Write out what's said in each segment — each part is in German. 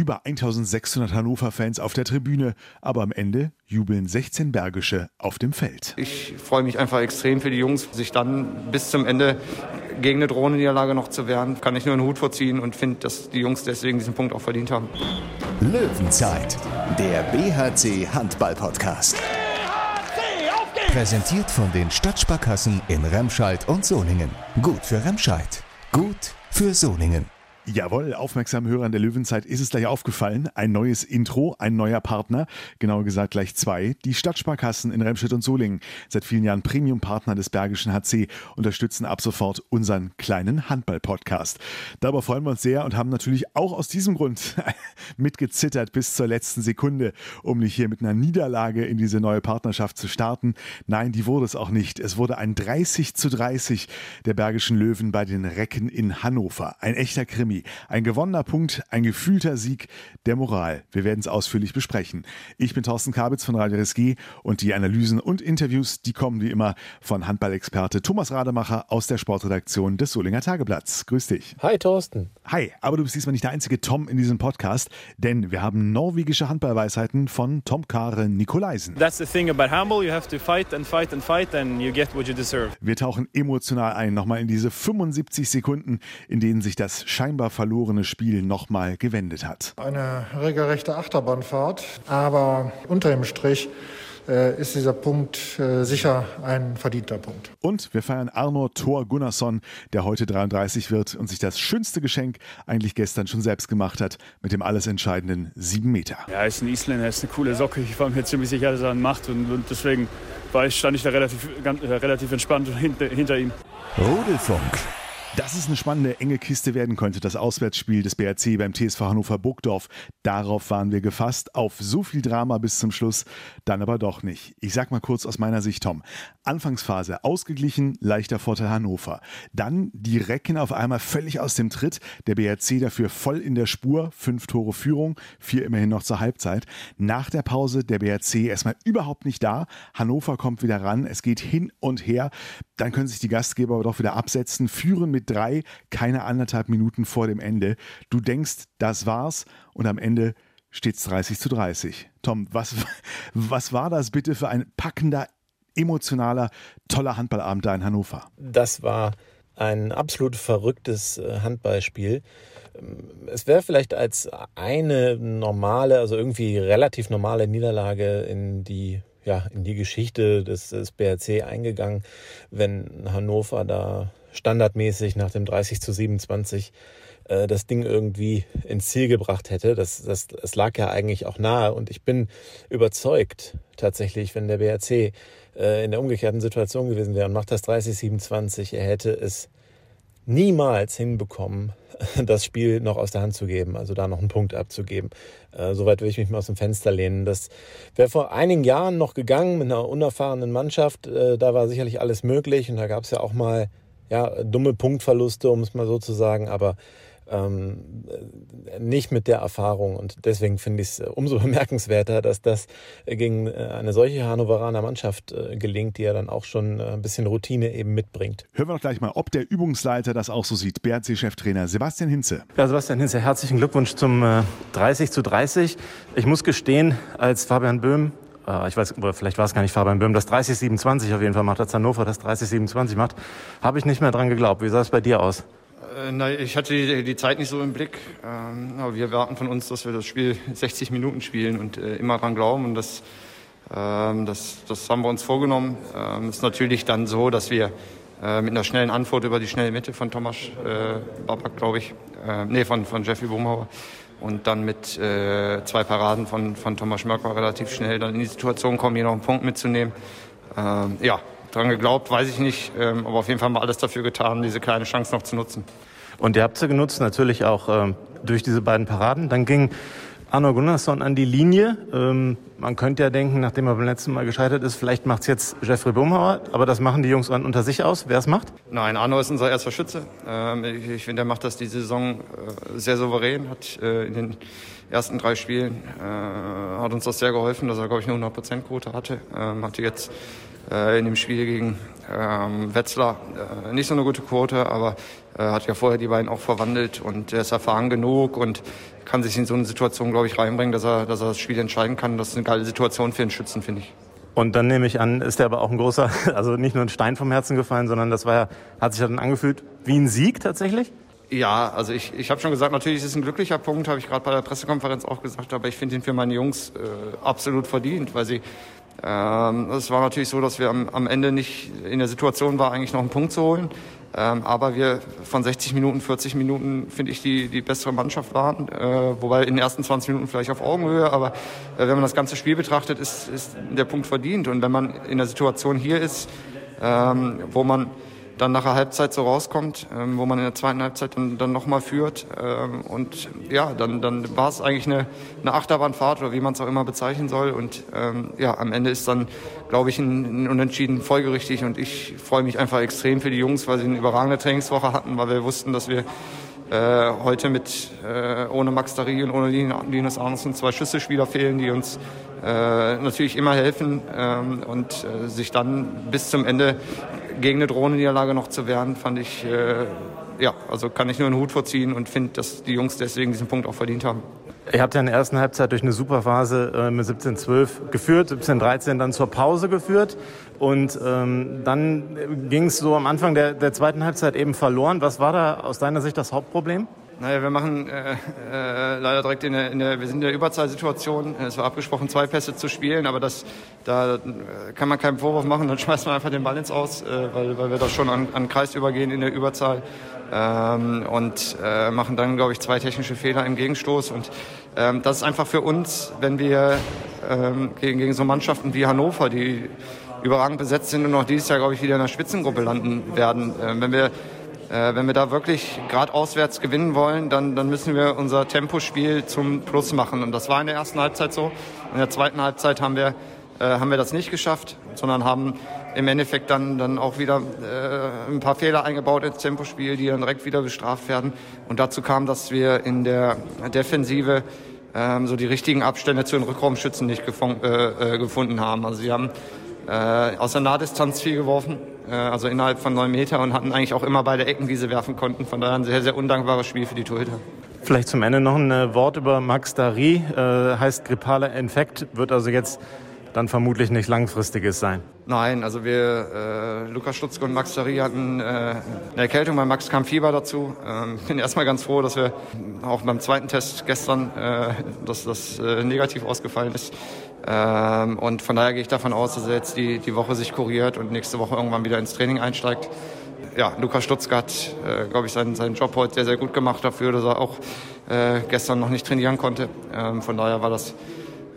Über 1600 Hannover-Fans auf der Tribüne, aber am Ende jubeln 16 Bergische auf dem Feld. Ich freue mich einfach extrem für die Jungs, sich dann bis zum Ende gegen eine Drohnenniederlage noch zu wehren. Kann ich nur einen Hut vorziehen und finde, dass die Jungs deswegen diesen Punkt auch verdient haben. Löwenzeit, der BHC Handball Podcast. Präsentiert von den Stadtsparkassen in Remscheid und Solingen. Gut für Remscheid. Gut für Solingen. Jawohl, aufmerksamen Hörern der Löwenzeit ist es gleich aufgefallen. Ein neues Intro, ein neuer Partner, genauer gesagt gleich zwei. Die Stadtsparkassen in Remscheid und Solingen, seit vielen Jahren Premium-Partner des Bergischen HC, unterstützen ab sofort unseren kleinen Handball-Podcast. Darüber freuen wir uns sehr und haben natürlich auch aus diesem Grund mitgezittert bis zur letzten Sekunde, um nicht hier mit einer Niederlage in diese neue Partnerschaft zu starten. Nein, die wurde es auch nicht. Es wurde ein 30 zu 30 der Bergischen Löwen bei den Recken in Hannover. Ein echter Krimi. Krimi. Ein gewonnener Punkt, ein gefühlter Sieg der Moral. Wir werden es ausführlich besprechen. Ich bin Thorsten Kabitz von Radio RSG und die Analysen und Interviews, die kommen wie immer von Handballexperte Thomas Rademacher aus der Sportredaktion des Solinger Tageblatts. Grüß dich. Hi Thorsten. Hi, aber du bist diesmal nicht der einzige Tom in diesem Podcast, denn wir haben norwegische Handballweisheiten von Tom Kare Nikolaisen. That's the thing about handball, you have to fight and fight and fight and you get what you deserve. Wir tauchen emotional ein, nochmal in diese 75 Sekunden, in denen sich das scheinbar scheinbar verlorene Spiel nochmal gewendet hat. Eine regelrechte Achterbahnfahrt, aber unter dem Strich äh, ist dieser Punkt äh, sicher ein verdienter Punkt. Und wir feiern Arno Thor Gunnarsson, der heute 33 wird und sich das schönste Geschenk eigentlich gestern schon selbst gemacht hat, mit dem alles entscheidenden 7 Meter. Ja, er ist ein Isländer, er ist eine coole Socke. Ich war mir ziemlich sicher, dass er einen macht und, und deswegen war ich, stand ich da relativ, ganz, äh, relativ entspannt hinter, hinter ihm. Rudelfunk. Dass es eine spannende, enge Kiste werden könnte, das Auswärtsspiel des BRC beim TSV Hannover Burgdorf, darauf waren wir gefasst. Auf so viel Drama bis zum Schluss, dann aber doch nicht. Ich sag mal kurz aus meiner Sicht, Tom. Anfangsphase ausgeglichen, leichter Vorteil Hannover. Dann die Recken auf einmal völlig aus dem Tritt. Der BRC dafür voll in der Spur. Fünf Tore Führung, vier immerhin noch zur Halbzeit. Nach der Pause der BRC erstmal überhaupt nicht da. Hannover kommt wieder ran. Es geht hin und her. Dann können sich die Gastgeber aber doch wieder absetzen, führen mit drei, keine anderthalb Minuten vor dem Ende. Du denkst, das war's und am Ende steht es 30 zu 30. Tom, was, was war das bitte für ein packender, emotionaler, toller Handballabend da in Hannover? Das war ein absolut verrücktes äh, Handballspiel. Ähm, es wäre vielleicht als eine normale, also irgendwie relativ normale Niederlage in die ja, in die Geschichte des, des BRC eingegangen, wenn Hannover da standardmäßig nach dem 30 zu 27 äh, das Ding irgendwie ins Ziel gebracht hätte. Das, das, das lag ja eigentlich auch nahe und ich bin überzeugt tatsächlich, wenn der BRC äh, in der umgekehrten Situation gewesen wäre und macht das 30 27, er hätte es niemals hinbekommen, das Spiel noch aus der Hand zu geben, also da noch einen Punkt abzugeben. Äh, Soweit will ich mich mal aus dem Fenster lehnen. Das wäre vor einigen Jahren noch gegangen mit einer unerfahrenen Mannschaft. Äh, da war sicherlich alles möglich und da gab es ja auch mal ja, dumme Punktverluste, um es mal so zu sagen, aber ähm, nicht mit der Erfahrung. Und deswegen finde ich es umso bemerkenswerter, dass das gegen äh, eine solche Hannoveraner Mannschaft äh, gelingt, die ja dann auch schon äh, ein bisschen Routine eben mitbringt. Hören wir doch gleich mal, ob der Übungsleiter das auch so sieht. BRC-Cheftrainer Sebastian Hinze. Ja, Sebastian Hinze, herzlichen Glückwunsch zum äh, 30 zu 30. Ich muss gestehen, als Fabian Böhm äh, ich weiß, oder vielleicht war es gar nicht Fabian Böhm, das 3027 auf jeden Fall macht, als Hannover das 3027 macht, habe ich nicht mehr dran geglaubt. Wie sah es bei dir aus? Äh, nein, ich hatte die, die, Zeit nicht so im Blick. Ähm, aber wir erwarten von uns, dass wir das Spiel 60 Minuten spielen und äh, immer dran glauben. Und das, ähm, das, das haben wir uns vorgenommen. Ähm, ist natürlich dann so, dass wir äh, mit einer schnellen Antwort über die schnelle Mitte von Thomas äh, Babak, glaube ich, äh, nee, von, von Jeffrey Bumhauer, und dann mit äh, zwei Paraden von, von Thomas Schmörker relativ schnell dann in die Situation kommen, hier noch einen Punkt mitzunehmen. Ähm, ja, dran geglaubt, weiß ich nicht, ähm, aber auf jeden Fall haben wir alles dafür getan, diese kleine Chance noch zu nutzen. Und ihr habt sie genutzt, natürlich auch ähm, durch diese beiden Paraden. Dann ging Arno Gunnarsson an die Linie. Ähm, man könnte ja denken, nachdem er beim letzten Mal gescheitert ist, vielleicht macht es jetzt Jeffrey Bumhauer, aber das machen die Jungs unter sich aus. Wer es macht? Nein, Arno ist unser erster Schütze. Ähm, ich, ich finde, er macht das die Saison äh, sehr souverän, hat äh, in den ersten drei Spielen äh, hat uns das sehr geholfen, dass er, glaube ich, eine 100%-Quote hatte. Ähm, hatte jetzt äh, in dem Spiel gegen ähm, Wetzlar äh, nicht so eine gute Quote, aber äh, hat ja vorher die beiden auch verwandelt und er ist erfahren genug und kann sich in so eine Situation, glaube ich, reinbringen, dass er, dass er das Spiel entscheiden kann. Das ist eine geile Situation für den Schützen, finde ich. Und dann nehme ich an, ist der aber auch ein großer, also nicht nur ein Stein vom Herzen gefallen, sondern das war ja, hat sich dann angefühlt wie ein Sieg tatsächlich? Ja, also ich, ich habe schon gesagt, natürlich ist es ein glücklicher Punkt, habe ich gerade bei der Pressekonferenz auch gesagt, aber ich finde ihn für meine Jungs äh, absolut verdient, weil sie ähm, es war natürlich so, dass wir am, am Ende nicht in der Situation waren, eigentlich noch einen Punkt zu holen. Ähm, aber wir von 60 Minuten, 40 Minuten, finde ich, die, die bessere Mannschaft waren. Äh, wobei in den ersten 20 Minuten vielleicht auf Augenhöhe. Aber äh, wenn man das ganze Spiel betrachtet, ist, ist der Punkt verdient. Und wenn man in der Situation hier ist, ähm, wo man dann nach der Halbzeit so rauskommt, ähm, wo man in der zweiten Halbzeit dann, dann nochmal führt. Ähm, und ja, dann, dann war es eigentlich eine, eine Achterbahnfahrt oder wie man es auch immer bezeichnen soll. Und ähm, ja, am Ende ist dann, glaube ich, ein, ein Unentschieden folgerichtig. Und ich freue mich einfach extrem für die Jungs, weil sie eine überragende Trainingswoche hatten, weil wir wussten, dass wir äh, heute mit äh, ohne Max Dari und ohne Linus Arnesen zwei Schlüsselspieler fehlen, die uns äh, natürlich immer helfen ähm, und äh, sich dann bis zum Ende gegen eine Drohnenniederlage noch zu wehren, fand ich, äh, ja, also kann ich nur einen Hut vorziehen und finde, dass die Jungs deswegen diesen Punkt auch verdient haben. Ihr habt ja in der ersten Halbzeit durch eine super Phase äh, mit 17-12 geführt, 17-13 dann zur Pause geführt und ähm, dann ging es so am Anfang der, der zweiten Halbzeit eben verloren. Was war da aus deiner Sicht das Hauptproblem? Naja, wir machen äh, äh, leider direkt in der, in der, wir sind in der Überzahlsituation. Es war abgesprochen, zwei Pässe zu spielen, aber das, da kann man keinen Vorwurf machen. Dann schmeißt man einfach den Ball ins Aus, äh, weil, weil wir da schon an, an Kreis übergehen in der Überzahl ähm, und äh, machen dann, glaube ich, zwei technische Fehler im Gegenstoß. Und ähm, das ist einfach für uns, wenn wir ähm, gegen, gegen so Mannschaften wie Hannover, die überragend besetzt sind und auch dieses Jahr, glaube ich, wieder in der Spitzengruppe landen werden, äh, wenn wir äh, wenn wir da wirklich gerade auswärts gewinnen wollen, dann, dann müssen wir unser Tempospiel zum Plus machen. Und das war in der ersten Halbzeit so. In der zweiten Halbzeit haben wir, äh, haben wir das nicht geschafft, sondern haben im Endeffekt dann, dann auch wieder äh, ein paar Fehler eingebaut ins Tempospiel, die dann direkt wieder bestraft werden. Und dazu kam, dass wir in der Defensive ähm, so die richtigen Abstände zu den Rückraumschützen nicht äh, äh, gefunden haben. Also sie haben äh, aus der Nahdistanz viel geworfen, äh, also innerhalb von neun Meter und hatten eigentlich auch immer beide Ecken, die sie werfen konnten. Von daher ein sehr, sehr undankbares Spiel für die Torhüter. Vielleicht zum Ende noch ein äh, Wort über Max Dari. Äh, heißt grippaler Infekt, wird also jetzt dann vermutlich nicht langfristiges sein. Nein, also wir, äh, Lukas Stutzke und Max Dari hatten äh, eine Erkältung, bei Max kam Fieber dazu. Ähm, bin erstmal ganz froh, dass wir auch beim zweiten Test gestern, äh, dass das äh, negativ ausgefallen ist. Ähm, und von daher gehe ich davon aus, dass er jetzt die, die Woche sich kuriert und nächste Woche irgendwann wieder ins Training einsteigt. Ja, Lukas Stutzke hat, äh, glaube ich, seinen, seinen Job heute sehr, sehr gut gemacht dafür, dass er auch äh, gestern noch nicht trainieren konnte. Ähm, von daher war das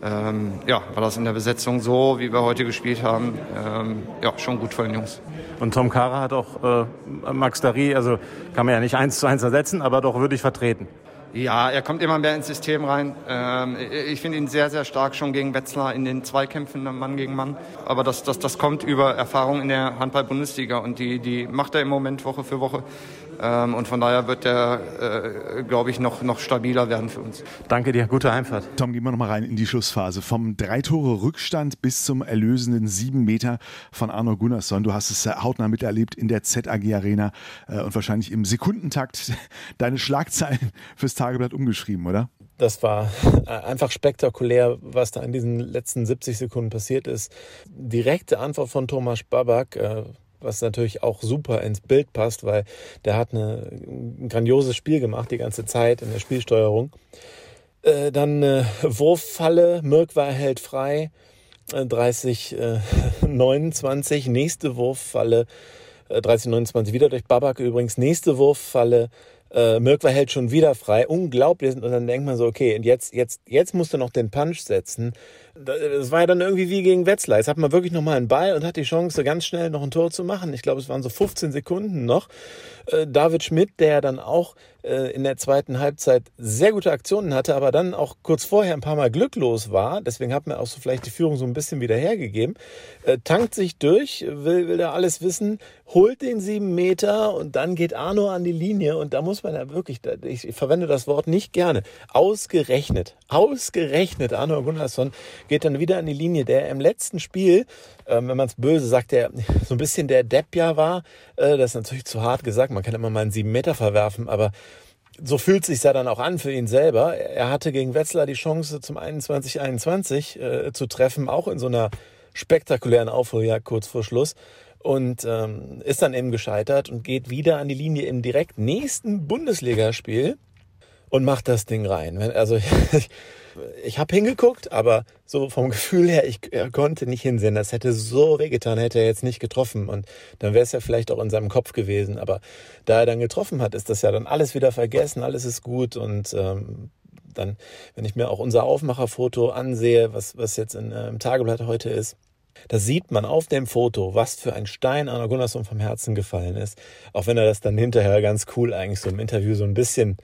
ähm, ja, war das in der Besetzung so, wie wir heute gespielt haben, ähm, ja, schon gut von den Jungs. Und Tom Kara hat auch äh, Max Dari, also kann man ja nicht eins zu eins ersetzen, aber doch würdig vertreten. Ja, er kommt immer mehr ins System rein. Ähm, ich finde ihn sehr, sehr stark schon gegen Wetzlar in den Zweikämpfen Mann gegen Mann. Aber das, das, das kommt über Erfahrung in der Handball-Bundesliga und die, die macht er im Moment Woche für Woche. Ähm, und von daher wird der, äh, glaube ich, noch, noch stabiler werden für uns. Danke dir, gute Heimfahrt. Tom, gehen wir nochmal rein in die Schlussphase. Vom drei Tore Rückstand bis zum erlösenden sieben Meter von Arno Gunnarsson. Du hast es hautnah miterlebt in der ZAG Arena äh, und wahrscheinlich im Sekundentakt deine Schlagzeilen fürs Tageblatt umgeschrieben, oder? Das war äh, einfach spektakulär, was da in diesen letzten 70 Sekunden passiert ist. Direkte Antwort von Thomas Babak, äh, was natürlich auch super ins Bild passt, weil der hat eine, ein grandioses Spiel gemacht die ganze Zeit in der Spielsteuerung. Äh, dann äh, Wurffalle, Mirk erhält frei, äh, 30, äh, 29, nächste Wurffalle, äh, 30, 29 wieder durch Babak übrigens, nächste Wurffalle, äh, Mirk war hält schon wieder frei, unglaublich. Und dann denkt man so, okay, und jetzt, jetzt, jetzt musst du noch den Punch setzen. Das war ja dann irgendwie wie gegen Wetzlar. Jetzt hat man wirklich nochmal einen Ball und hat die Chance, ganz schnell noch ein Tor zu machen. Ich glaube, es waren so 15 Sekunden noch. Äh, David Schmidt, der dann auch äh, in der zweiten Halbzeit sehr gute Aktionen hatte, aber dann auch kurz vorher ein paar Mal glücklos war. Deswegen hat man auch so vielleicht die Führung so ein bisschen wieder hergegeben. Äh, tankt sich durch, will, will da alles wissen, holt den sieben Meter und dann geht Arno an die Linie. Und da muss man ja wirklich, ich verwende das Wort nicht gerne, ausgerechnet, ausgerechnet Arno Gunnarsson geht dann wieder an die Linie, der im letzten Spiel, ähm, wenn man es böse sagt, der so ein bisschen der Depp ja war. Äh, das ist natürlich zu hart gesagt, man kann immer mal einen sieben Meter verwerfen, aber so fühlt sich ja dann auch an für ihn selber. Er hatte gegen Wetzlar die Chance zum 21-21 äh, zu treffen, auch in so einer spektakulären Aufholjagd kurz vor Schluss und ähm, ist dann eben gescheitert und geht wieder an die Linie im direkt nächsten Bundesligaspiel und macht das Ding rein. Also ich, habe hingeguckt, aber so vom Gefühl her, ich konnte nicht hinsehen. Das hätte so wehgetan, hätte er jetzt nicht getroffen. Und dann wäre es ja vielleicht auch in seinem Kopf gewesen. Aber da er dann getroffen hat, ist das ja dann alles wieder vergessen, alles ist gut. Und ähm, dann, wenn ich mir auch unser Aufmacherfoto ansehe, was, was jetzt in, äh, im Tageblatt heute ist, da sieht man auf dem Foto, was für ein Stein Anna Gunnarsson vom Herzen gefallen ist. Auch wenn er das dann hinterher ganz cool eigentlich so im Interview so ein bisschen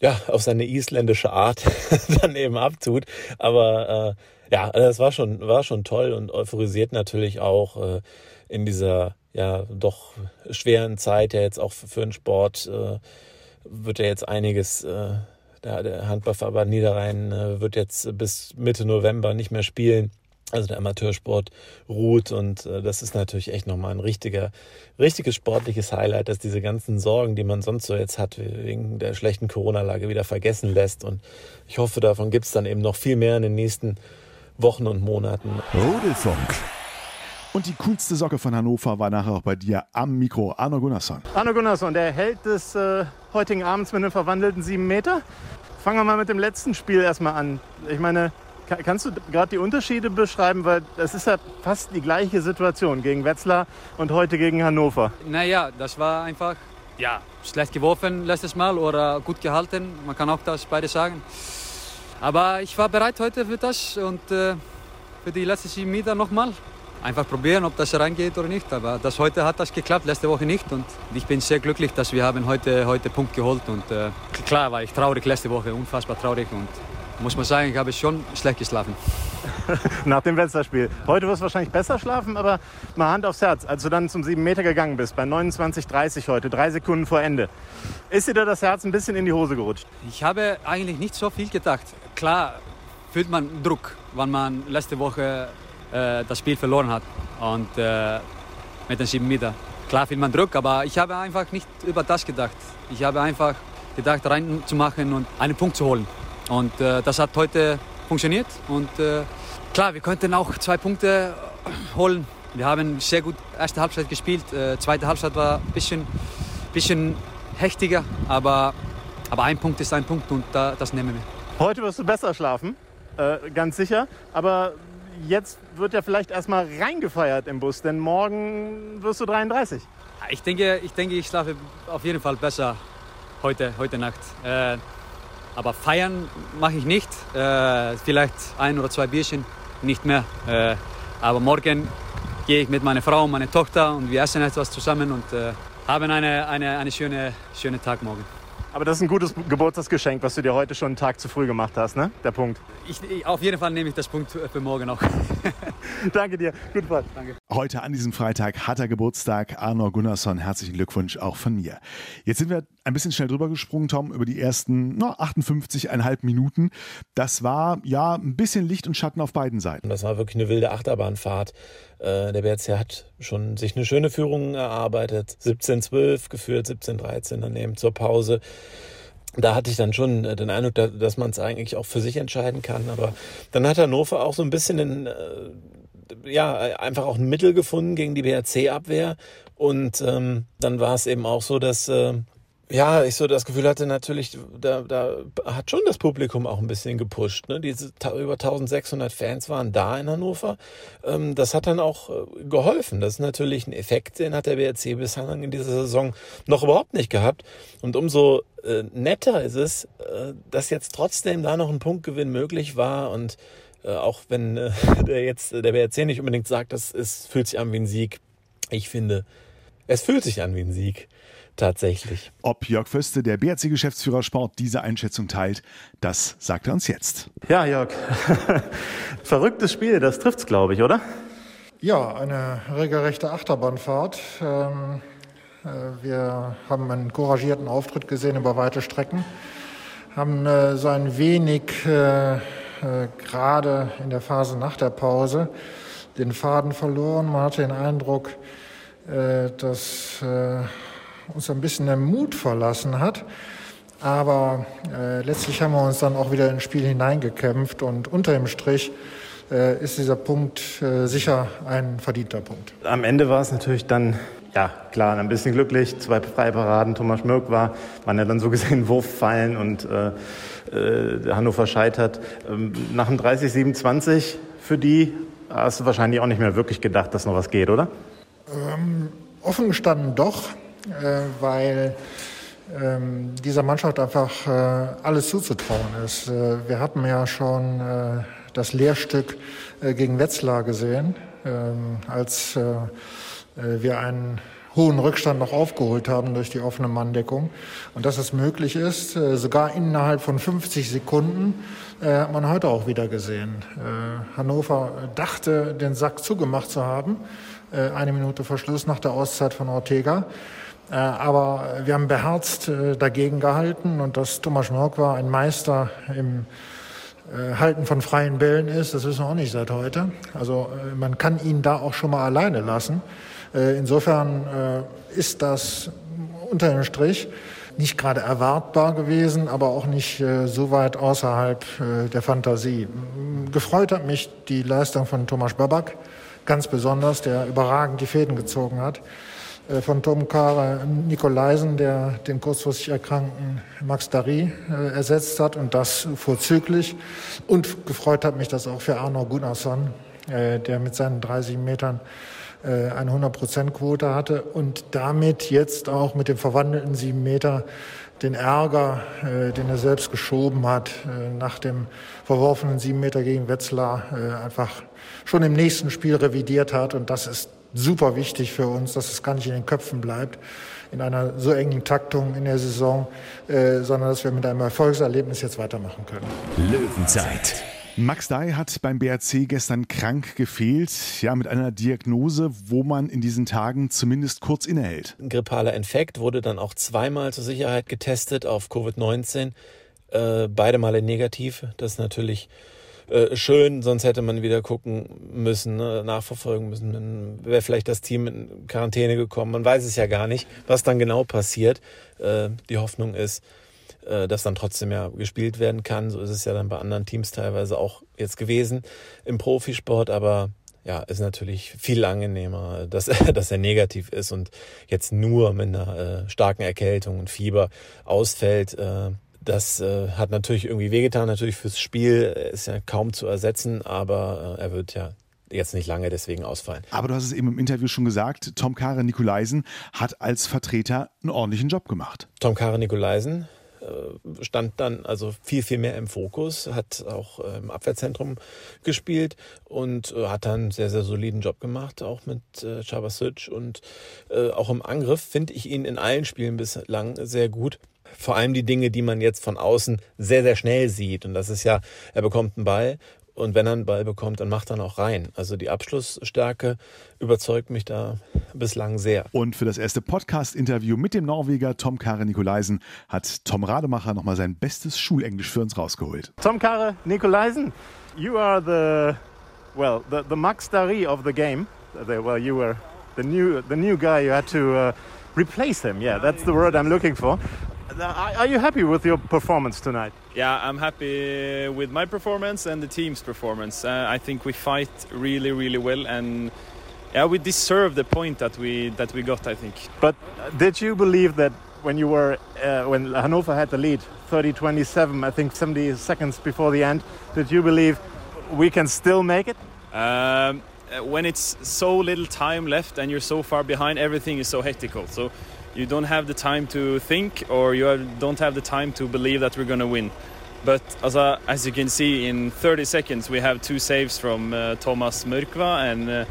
ja, auf seine isländische Art dann eben abtut. Aber äh, ja, das war schon, war schon toll und euphorisiert natürlich auch äh, in dieser ja doch schweren Zeit, ja jetzt auch für, für den Sport äh, wird ja jetzt einiges, äh, der, der Handballverband Niederrhein äh, wird jetzt bis Mitte November nicht mehr spielen also der Amateursport ruht und äh, das ist natürlich echt nochmal ein richtiger, richtiges sportliches Highlight, dass diese ganzen Sorgen, die man sonst so jetzt hat, wegen der schlechten Corona-Lage wieder vergessen lässt und ich hoffe, davon gibt es dann eben noch viel mehr in den nächsten Wochen und Monaten. Rudelfunk. Und die coolste Socke von Hannover war nachher auch bei dir am Mikro, Arno Gunnarsson. Arno Gunnarsson, der Held des äh, heutigen Abends mit einem verwandelten sieben Meter. Fangen wir mal mit dem letzten Spiel erstmal an. Ich meine, Kannst du gerade die Unterschiede beschreiben? Weil das ist ja fast die gleiche Situation gegen Wetzlar und heute gegen Hannover. Naja, das war einfach ja, schlecht geworfen letztes Mal oder gut gehalten. Man kann auch das beide sagen. Aber ich war bereit heute für das und äh, für die letzten sieben Meter nochmal. Einfach probieren, ob das reingeht oder nicht. Aber das heute hat das geklappt, letzte Woche nicht. Und ich bin sehr glücklich, dass wir haben heute heute Punkt geholt. Und äh, klar war ich traurig letzte Woche, unfassbar traurig. Und muss man sagen, ich habe schon schlecht geschlafen. Nach dem Wetzlar-Spiel. Heute wirst du wahrscheinlich besser schlafen, aber mal Hand aufs Herz. Als du dann zum 7 Meter gegangen bist, bei 29,30 heute, drei Sekunden vor Ende, ist dir da das Herz ein bisschen in die Hose gerutscht? Ich habe eigentlich nicht so viel gedacht. Klar fühlt man Druck, wenn man letzte Woche äh, das Spiel verloren hat und äh, mit den 7 Meter. Klar fühlt man Druck, aber ich habe einfach nicht über das gedacht. Ich habe einfach gedacht, reinzumachen und einen Punkt zu holen. Und äh, das hat heute funktioniert. Und äh, klar, wir könnten auch zwei Punkte holen. Wir haben sehr gut erste Halbzeit gespielt. Äh, zweite Halbzeit war ein bisschen, bisschen heftiger, aber, aber ein Punkt ist ein Punkt und da, das nehmen wir. Heute wirst du besser schlafen, äh, ganz sicher. Aber jetzt wird ja vielleicht erstmal reingefeiert im Bus, denn morgen wirst du 33. Ich denke, ich, denke, ich schlafe auf jeden Fall besser heute, heute Nacht. Aber feiern mache ich nicht. Äh, vielleicht ein oder zwei Bierchen, nicht mehr. Äh, aber morgen gehe ich mit meiner Frau und meiner Tochter und wir essen etwas zusammen und äh, haben eine, eine, eine schöne, schöne Tag morgen. Aber das ist ein gutes Geburtstagsgeschenk, was du dir heute schon einen Tag zu früh gemacht hast, ne? Der Punkt. Ich, auf jeden Fall nehme ich das Punkt für morgen auch. Danke dir. Gute Fahrt. Danke. Heute an diesem Freitag hat er Geburtstag. Arno Gunnarsson, herzlichen Glückwunsch auch von mir. Jetzt sind wir ein bisschen schnell drüber gesprungen, Tom, über die ersten no, 58,5 Minuten. Das war ja ein bisschen Licht und Schatten auf beiden Seiten. Das war wirklich eine wilde Achterbahnfahrt. Äh, der BRC hat schon sich eine schöne Führung erarbeitet. 17-12 geführt, 17-13 dann eben zur Pause da hatte ich dann schon den Eindruck, dass man es eigentlich auch für sich entscheiden kann. Aber dann hat Hannover auch so ein bisschen den, äh, ja, einfach auch ein Mittel gefunden gegen die BRC-Abwehr. Und ähm, dann war es eben auch so, dass äh, ja, ich so das Gefühl hatte, natürlich, da, da hat schon das Publikum auch ein bisschen gepusht. Ne? Diese über 1600 Fans waren da in Hannover. Ähm, das hat dann auch äh, geholfen. Das ist natürlich ein Effekt, den hat der BRC bislang in dieser Saison noch überhaupt nicht gehabt. Und umso äh, netter ist es, äh, dass jetzt trotzdem da noch ein Punktgewinn möglich war und äh, auch wenn äh, der jetzt der BRC nicht unbedingt sagt, das ist, fühlt sich an wie ein Sieg. Ich finde, es fühlt sich an wie ein Sieg. Tatsächlich. Ob Jörg Föste, der BRC-Geschäftsführer Sport, diese Einschätzung teilt, das sagt er uns jetzt. Ja, Jörg. Verrücktes Spiel, das trifft's, glaube ich, oder? Ja, eine regelrechte Achterbahnfahrt. Ähm, äh, wir haben einen couragierten Auftritt gesehen über weite Strecken, haben äh, so ein wenig äh, gerade in der Phase nach der Pause den Faden verloren. Man hatte den Eindruck, dass uns ein bisschen der Mut verlassen hat. Aber äh, letztlich haben wir uns dann auch wieder ins Spiel hineingekämpft und unter dem Strich äh, ist dieser Punkt äh, sicher ein verdienter Punkt. Am Ende war es natürlich dann, ja klar, ein bisschen glücklich. Zwei Freiparaden, Thomas Schmirk war, waren ja dann so gesehen Wurffallen und äh, äh, Hannover scheitert. Ähm, nach dem 30-27 für die hast du wahrscheinlich auch nicht mehr wirklich gedacht, dass noch was geht, oder? Ähm, offen gestanden doch, weil ähm, dieser Mannschaft einfach äh, alles zuzutrauen ist. Äh, wir hatten ja schon äh, das Lehrstück äh, gegen Wetzlar gesehen, ähm, als äh, wir einen hohen Rückstand noch aufgeholt haben durch die offene Manndeckung. Und dass es möglich ist, sogar innerhalb von 50 Sekunden, hat man heute auch wieder gesehen. Hannover dachte, den Sack zugemacht zu haben, eine Minute Verschluss nach der Auszeit von Ortega. Äh, aber wir haben beherzt äh, dagegen gehalten und dass Thomas Schmork war ein Meister im äh, Halten von freien Bällen ist, das wissen wir auch nicht seit heute. Also man kann ihn da auch schon mal alleine lassen. Insofern ist das unter dem Strich nicht gerade erwartbar gewesen, aber auch nicht so weit außerhalb der Fantasie. Gefreut hat mich die Leistung von Thomas Babak, ganz besonders, der überragend die Fäden gezogen hat. Äh, von Tom Kara Nikolaisen, der den kurzfristig erkrankten Max Dari äh, ersetzt hat und das vorzüglich. Und gefreut hat mich das auch für Arno Gunnarsson, äh, der mit seinen 30 Metern eine 100-Prozent-Quote hatte und damit jetzt auch mit dem verwandelten 7 Meter den Ärger, den er selbst geschoben hat, nach dem verworfenen 7 Meter gegen Wetzlar, einfach schon im nächsten Spiel revidiert hat. Und das ist super wichtig für uns, dass es gar nicht in den Köpfen bleibt, in einer so engen Taktung in der Saison, äh, sondern dass wir mit einem Erfolgserlebnis jetzt weitermachen können. Löwenzeit. Max Dai hat beim BRC gestern krank gefehlt, ja, mit einer Diagnose, wo man in diesen Tagen zumindest kurz innehält. Ein grippaler Infekt wurde dann auch zweimal zur Sicherheit getestet auf Covid-19, äh, beide Male negativ. Das ist natürlich äh, schön, sonst hätte man wieder gucken müssen, ne, nachverfolgen müssen. Dann wäre vielleicht das Team in Quarantäne gekommen. Man weiß es ja gar nicht, was dann genau passiert. Äh, die Hoffnung ist, äh, dass dann trotzdem ja gespielt werden kann. So ist es ja dann bei anderen Teams teilweise auch jetzt gewesen im Profisport, aber ja, ist natürlich viel angenehmer, dass, dass er negativ ist und jetzt nur mit einer äh, starken Erkältung und Fieber ausfällt. Äh, das äh, hat natürlich irgendwie wehgetan, natürlich fürs Spiel äh, ist ja kaum zu ersetzen, aber äh, er wird ja jetzt nicht lange deswegen ausfallen. Aber du hast es eben im Interview schon gesagt, Tom Kare Nikolaisen hat als Vertreter einen ordentlichen Job gemacht. Tom Kare Nikolaisen äh, stand dann also viel, viel mehr im Fokus, hat auch äh, im Abwehrzentrum gespielt und äh, hat dann einen sehr, sehr soliden Job gemacht, auch mit Chabasic und auch im Angriff finde ich ihn in allen Spielen bislang sehr gut vor allem die Dinge, die man jetzt von außen sehr, sehr schnell sieht. Und das ist ja, er bekommt einen Ball und wenn er einen Ball bekommt, dann macht er auch rein. Also die Abschlussstärke überzeugt mich da bislang sehr. Und für das erste Podcast-Interview mit dem Norweger Tom Kare Nikolaisen hat Tom Rademacher nochmal sein bestes Schulenglisch für uns rausgeholt. Tom Kare Nikolaisen, you are the, well, the, the Max Dari of the game. Well, you were the new, the new guy, you had to uh, replace him. Yeah, that's the word I'm looking for. Are you happy with your performance tonight? Yeah, I'm happy with my performance and the team's performance. Uh, I think we fight really, really well, and yeah, we deserve the point that we that we got. I think. But did you believe that when you were uh, when Hannover had the lead, 30-27, I think 70 seconds before the end, did you believe we can still make it? Um, when it's so little time left and you're so far behind, everything is so hectical. So you don't have the time to think or you don't have the time to believe that we're going to win. But as, uh, as you can see, in 30 seconds we have two saves from uh, Thomas Mörkva and uh,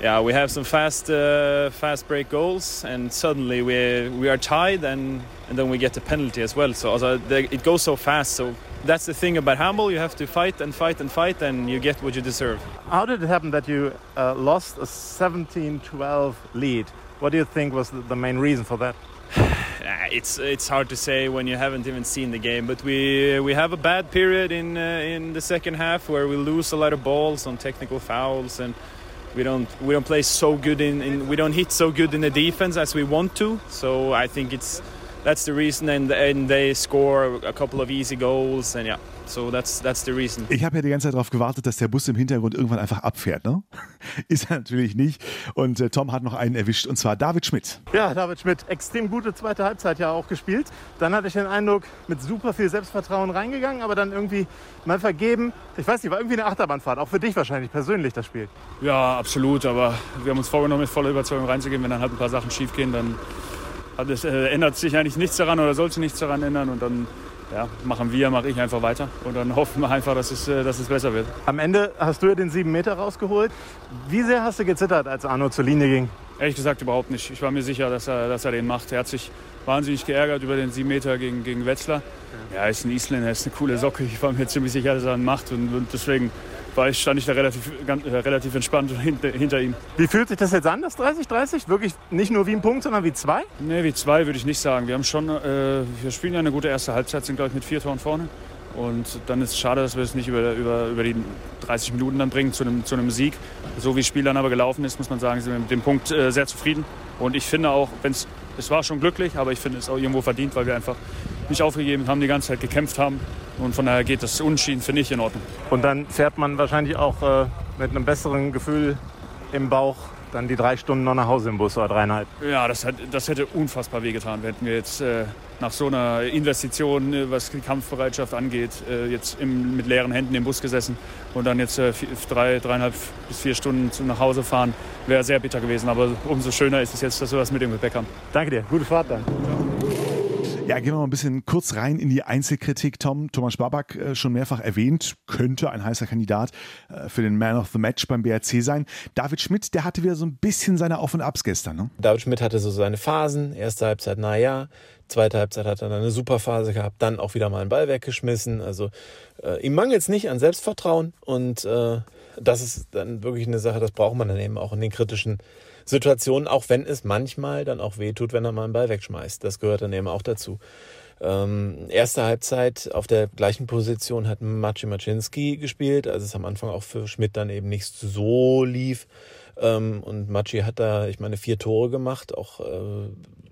yeah, we have some fast uh, fast break goals and suddenly we we are tied and, and then we get a penalty as well. So also, it goes so fast. So that's the thing about handball. You have to fight and fight and fight and you get what you deserve. How did it happen that you uh, lost a 17-12 lead? What do you think was the main reason for that? it's it's hard to say when you haven't even seen the game, but we we have a bad period in uh, in the second half where we lose a lot of balls on technical fouls and we don't we don't play so good in, in we don't hit so good in the defense as we want to. So I think it's that's the reason. And, and they score a couple of easy goals. And yeah, so that's, that's the reason. Ich habe ja die ganze Zeit darauf gewartet, dass der Bus im Hintergrund irgendwann einfach abfährt. Ne? Ist er natürlich nicht. Und äh, Tom hat noch einen erwischt, und zwar David Schmidt. Ja, David Schmidt, extrem gute zweite Halbzeit ja auch gespielt. Dann hatte ich den Eindruck, mit super viel Selbstvertrauen reingegangen, aber dann irgendwie mal vergeben. Ich weiß nicht, war irgendwie eine Achterbahnfahrt, auch für dich wahrscheinlich persönlich das Spiel. Ja, absolut. Aber wir haben uns vorgenommen, mit voller Überzeugung reinzugehen. Wenn dann halt ein paar Sachen schief gehen, dann hat es, äh, ändert sich eigentlich nichts daran oder sollte nichts daran ändern. Und dann ja, machen wir, mache ich einfach weiter. Und dann hoffen wir einfach, dass es, äh, dass es besser wird. Am Ende hast du ja den sieben Meter rausgeholt. Wie sehr hast du gezittert, als Arno zur Linie ging? Ehrlich gesagt überhaupt nicht. Ich war mir sicher, dass er, dass er den macht. Er hat sich wahnsinnig geärgert über den sieben Meter gegen, gegen Wetzlar. Ja, er ist ein Isländer, er ist eine coole Socke. Ich war mir ziemlich sicher, dass er ihn macht. Und, und deswegen war ich, stand ich da relativ, ganz, äh, relativ entspannt hinter, hinter, ihm. Wie fühlt sich das jetzt an, das 30-30? Wirklich nicht nur wie ein Punkt, sondern wie zwei? Nee, wie zwei würde ich nicht sagen. Wir haben schon, äh, wir spielen ja eine gute erste Halbzeit, sind glaube ich mit vier Toren vorne. Und dann ist es schade, dass wir es nicht über, über, über die 30 Minuten dann bringen zu einem, zu einem Sieg. So wie das Spiel dann aber gelaufen ist, muss man sagen, sind wir mit dem Punkt äh, sehr zufrieden. Und ich finde auch, wenn es es war schon glücklich, aber ich finde es auch irgendwo verdient, weil wir einfach nicht aufgegeben haben, die ganze Zeit gekämpft haben. Und von daher geht das Unentschieden, finde ich, in Ordnung. Und dann fährt man wahrscheinlich auch äh, mit einem besseren Gefühl im Bauch dann die drei Stunden noch nach Hause im Bus oder dreieinhalb. Ja, das, hat, das hätte unfassbar wehgetan. Hätten wir jetzt äh, nach so einer Investition, äh, was die Kampfbereitschaft angeht, äh, jetzt im, mit leeren Händen im Bus gesessen und dann jetzt äh, vier, drei, dreieinhalb bis vier Stunden zu, nach Hause fahren, wäre sehr bitter gewesen. Aber umso schöner ist es jetzt, dass wir das mit dem Gepäck haben. Danke dir. Gute Fahrt dann. Ja, gehen wir mal ein bisschen kurz rein in die Einzelkritik. Tom, Thomas Babak äh, schon mehrfach erwähnt, könnte ein heißer Kandidat äh, für den Man of the Match beim BRC sein. David Schmidt, der hatte wieder so ein bisschen seine Auf- und Abs gestern. Ne? David Schmidt hatte so seine Phasen. Erste Halbzeit, naja. Zweite Halbzeit hat er dann eine super Phase gehabt, dann auch wieder mal einen Ball weggeschmissen. Also äh, ihm mangelt es nicht an Selbstvertrauen und äh, das ist dann wirklich eine Sache, das braucht man dann eben auch in den kritischen Situationen, auch wenn es manchmal dann auch wehtut, wenn er mal einen Ball wegschmeißt. Das gehört dann eben auch dazu. Ähm, erste Halbzeit auf der gleichen Position hat Maciej Maczynski gespielt, als es am Anfang auch für Schmidt dann eben nicht so lief. Ähm, und Maciej hat da, ich meine, vier Tore gemacht, auch äh,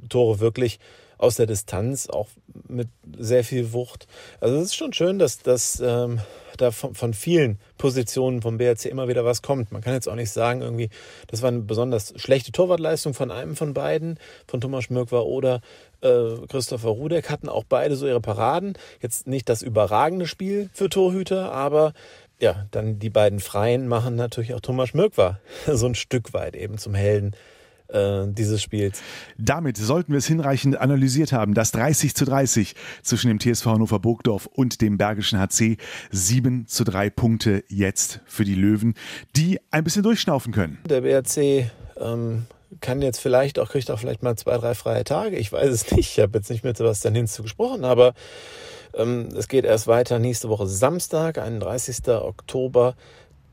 Tore wirklich aus der Distanz, auch mit sehr viel Wucht. Also es ist schon schön, dass, dass ähm, da von, von, vielen Positionen vom BRC immer wieder was kommt. Man kann jetzt auch nicht sagen, irgendwie, das war eine besonders schlechte Torwartleistung von einem von beiden, von Thomas Schmirkwa oder äh, Christopher Rudek, hatten auch beide so ihre Paraden. Jetzt nicht das überragende Spiel für Torhüter, aber ja, dann die beiden Freien machen natürlich auch Thomas Schmirkwa so ein Stück weit eben zum Helden äh, dieses Spiels. Damit sollten wir es hinreichend analysiert haben. Das 30 zu 30 zwischen dem TSV Hannover Burgdorf und dem Bergischen HC. 7 zu 3 Punkte jetzt für die Löwen, die ein bisschen durchschnaufen können. Der BRC ähm, kann jetzt vielleicht auch, kriegt auch vielleicht mal zwei, drei freie Tage. Ich weiß es nicht. Ich habe jetzt nicht mit Sebastian Hinz gesprochen, aber ähm, es geht erst weiter nächste Woche Samstag, 31. Oktober.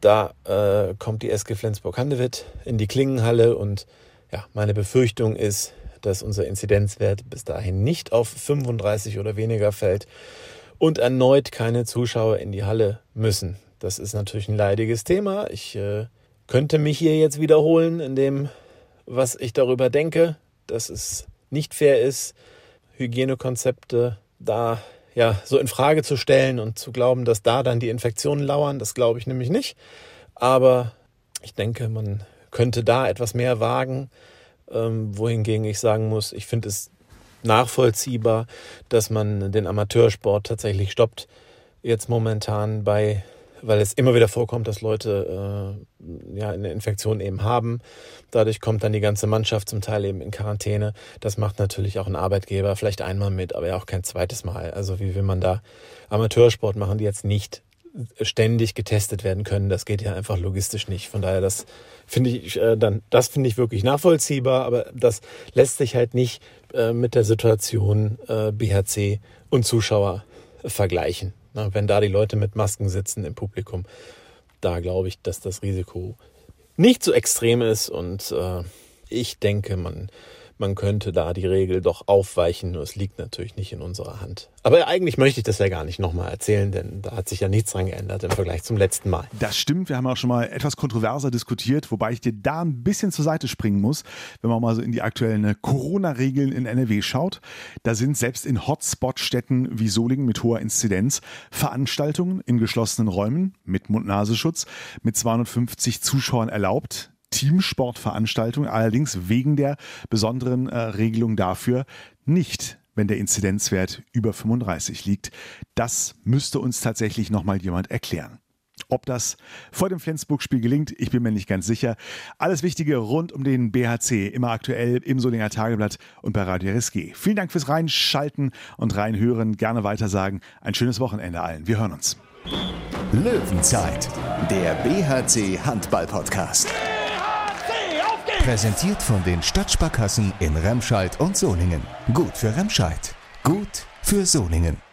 Da äh, kommt die SG Flensburg-Handewitt in die Klingenhalle und ja, meine Befürchtung ist, dass unser Inzidenzwert bis dahin nicht auf 35 oder weniger fällt und erneut keine Zuschauer in die Halle müssen. Das ist natürlich ein leidiges Thema. Ich äh, könnte mich hier jetzt wiederholen in dem, was ich darüber denke, dass es nicht fair ist, Hygienekonzepte da ja so in Frage zu stellen und zu glauben, dass da dann die Infektionen lauern. Das glaube ich nämlich nicht. Aber ich denke, man könnte da etwas mehr wagen, ähm, wohingegen ich sagen muss, ich finde es nachvollziehbar, dass man den Amateursport tatsächlich stoppt. Jetzt momentan bei, weil es immer wieder vorkommt, dass Leute äh, ja eine Infektion eben haben. Dadurch kommt dann die ganze Mannschaft zum Teil eben in Quarantäne. Das macht natürlich auch ein Arbeitgeber vielleicht einmal mit, aber ja auch kein zweites Mal. Also wie will man da Amateursport machen, die jetzt nicht ständig getestet werden können. Das geht ja einfach logistisch nicht. Von daher, das finde ich äh, dann, das finde ich wirklich nachvollziehbar, aber das lässt sich halt nicht äh, mit der Situation äh, BHC und Zuschauer vergleichen. Na, wenn da die Leute mit Masken sitzen im Publikum, da glaube ich, dass das Risiko nicht so extrem ist und äh, ich denke, man man könnte da die Regel doch aufweichen, nur es liegt natürlich nicht in unserer Hand. Aber eigentlich möchte ich das ja gar nicht nochmal erzählen, denn da hat sich ja nichts dran geändert im Vergleich zum letzten Mal. Das stimmt, wir haben auch schon mal etwas kontroverser diskutiert, wobei ich dir da ein bisschen zur Seite springen muss, wenn man mal so in die aktuellen Corona-Regeln in NRW schaut. Da sind selbst in Hotspot-Städten wie Solingen mit hoher Inzidenz Veranstaltungen in geschlossenen Räumen mit Mund-Nasenschutz mit 250 Zuschauern erlaubt. Teamsportveranstaltungen, allerdings wegen der besonderen äh, Regelung dafür nicht wenn der Inzidenzwert über 35 liegt. Das müsste uns tatsächlich nochmal jemand erklären. Ob das vor dem Flensburg-Spiel gelingt, ich bin mir nicht ganz sicher. Alles Wichtige rund um den BHC, immer aktuell im Solinger Tageblatt und bei Radio RSG. Vielen Dank fürs Reinschalten und Reinhören. Gerne weitersagen. Ein schönes Wochenende allen. Wir hören uns. Löwenzeit, der BHC Handball Podcast. Präsentiert von den Stadtsparkassen in Remscheid und Solingen. Gut für Remscheid. Gut für Solingen.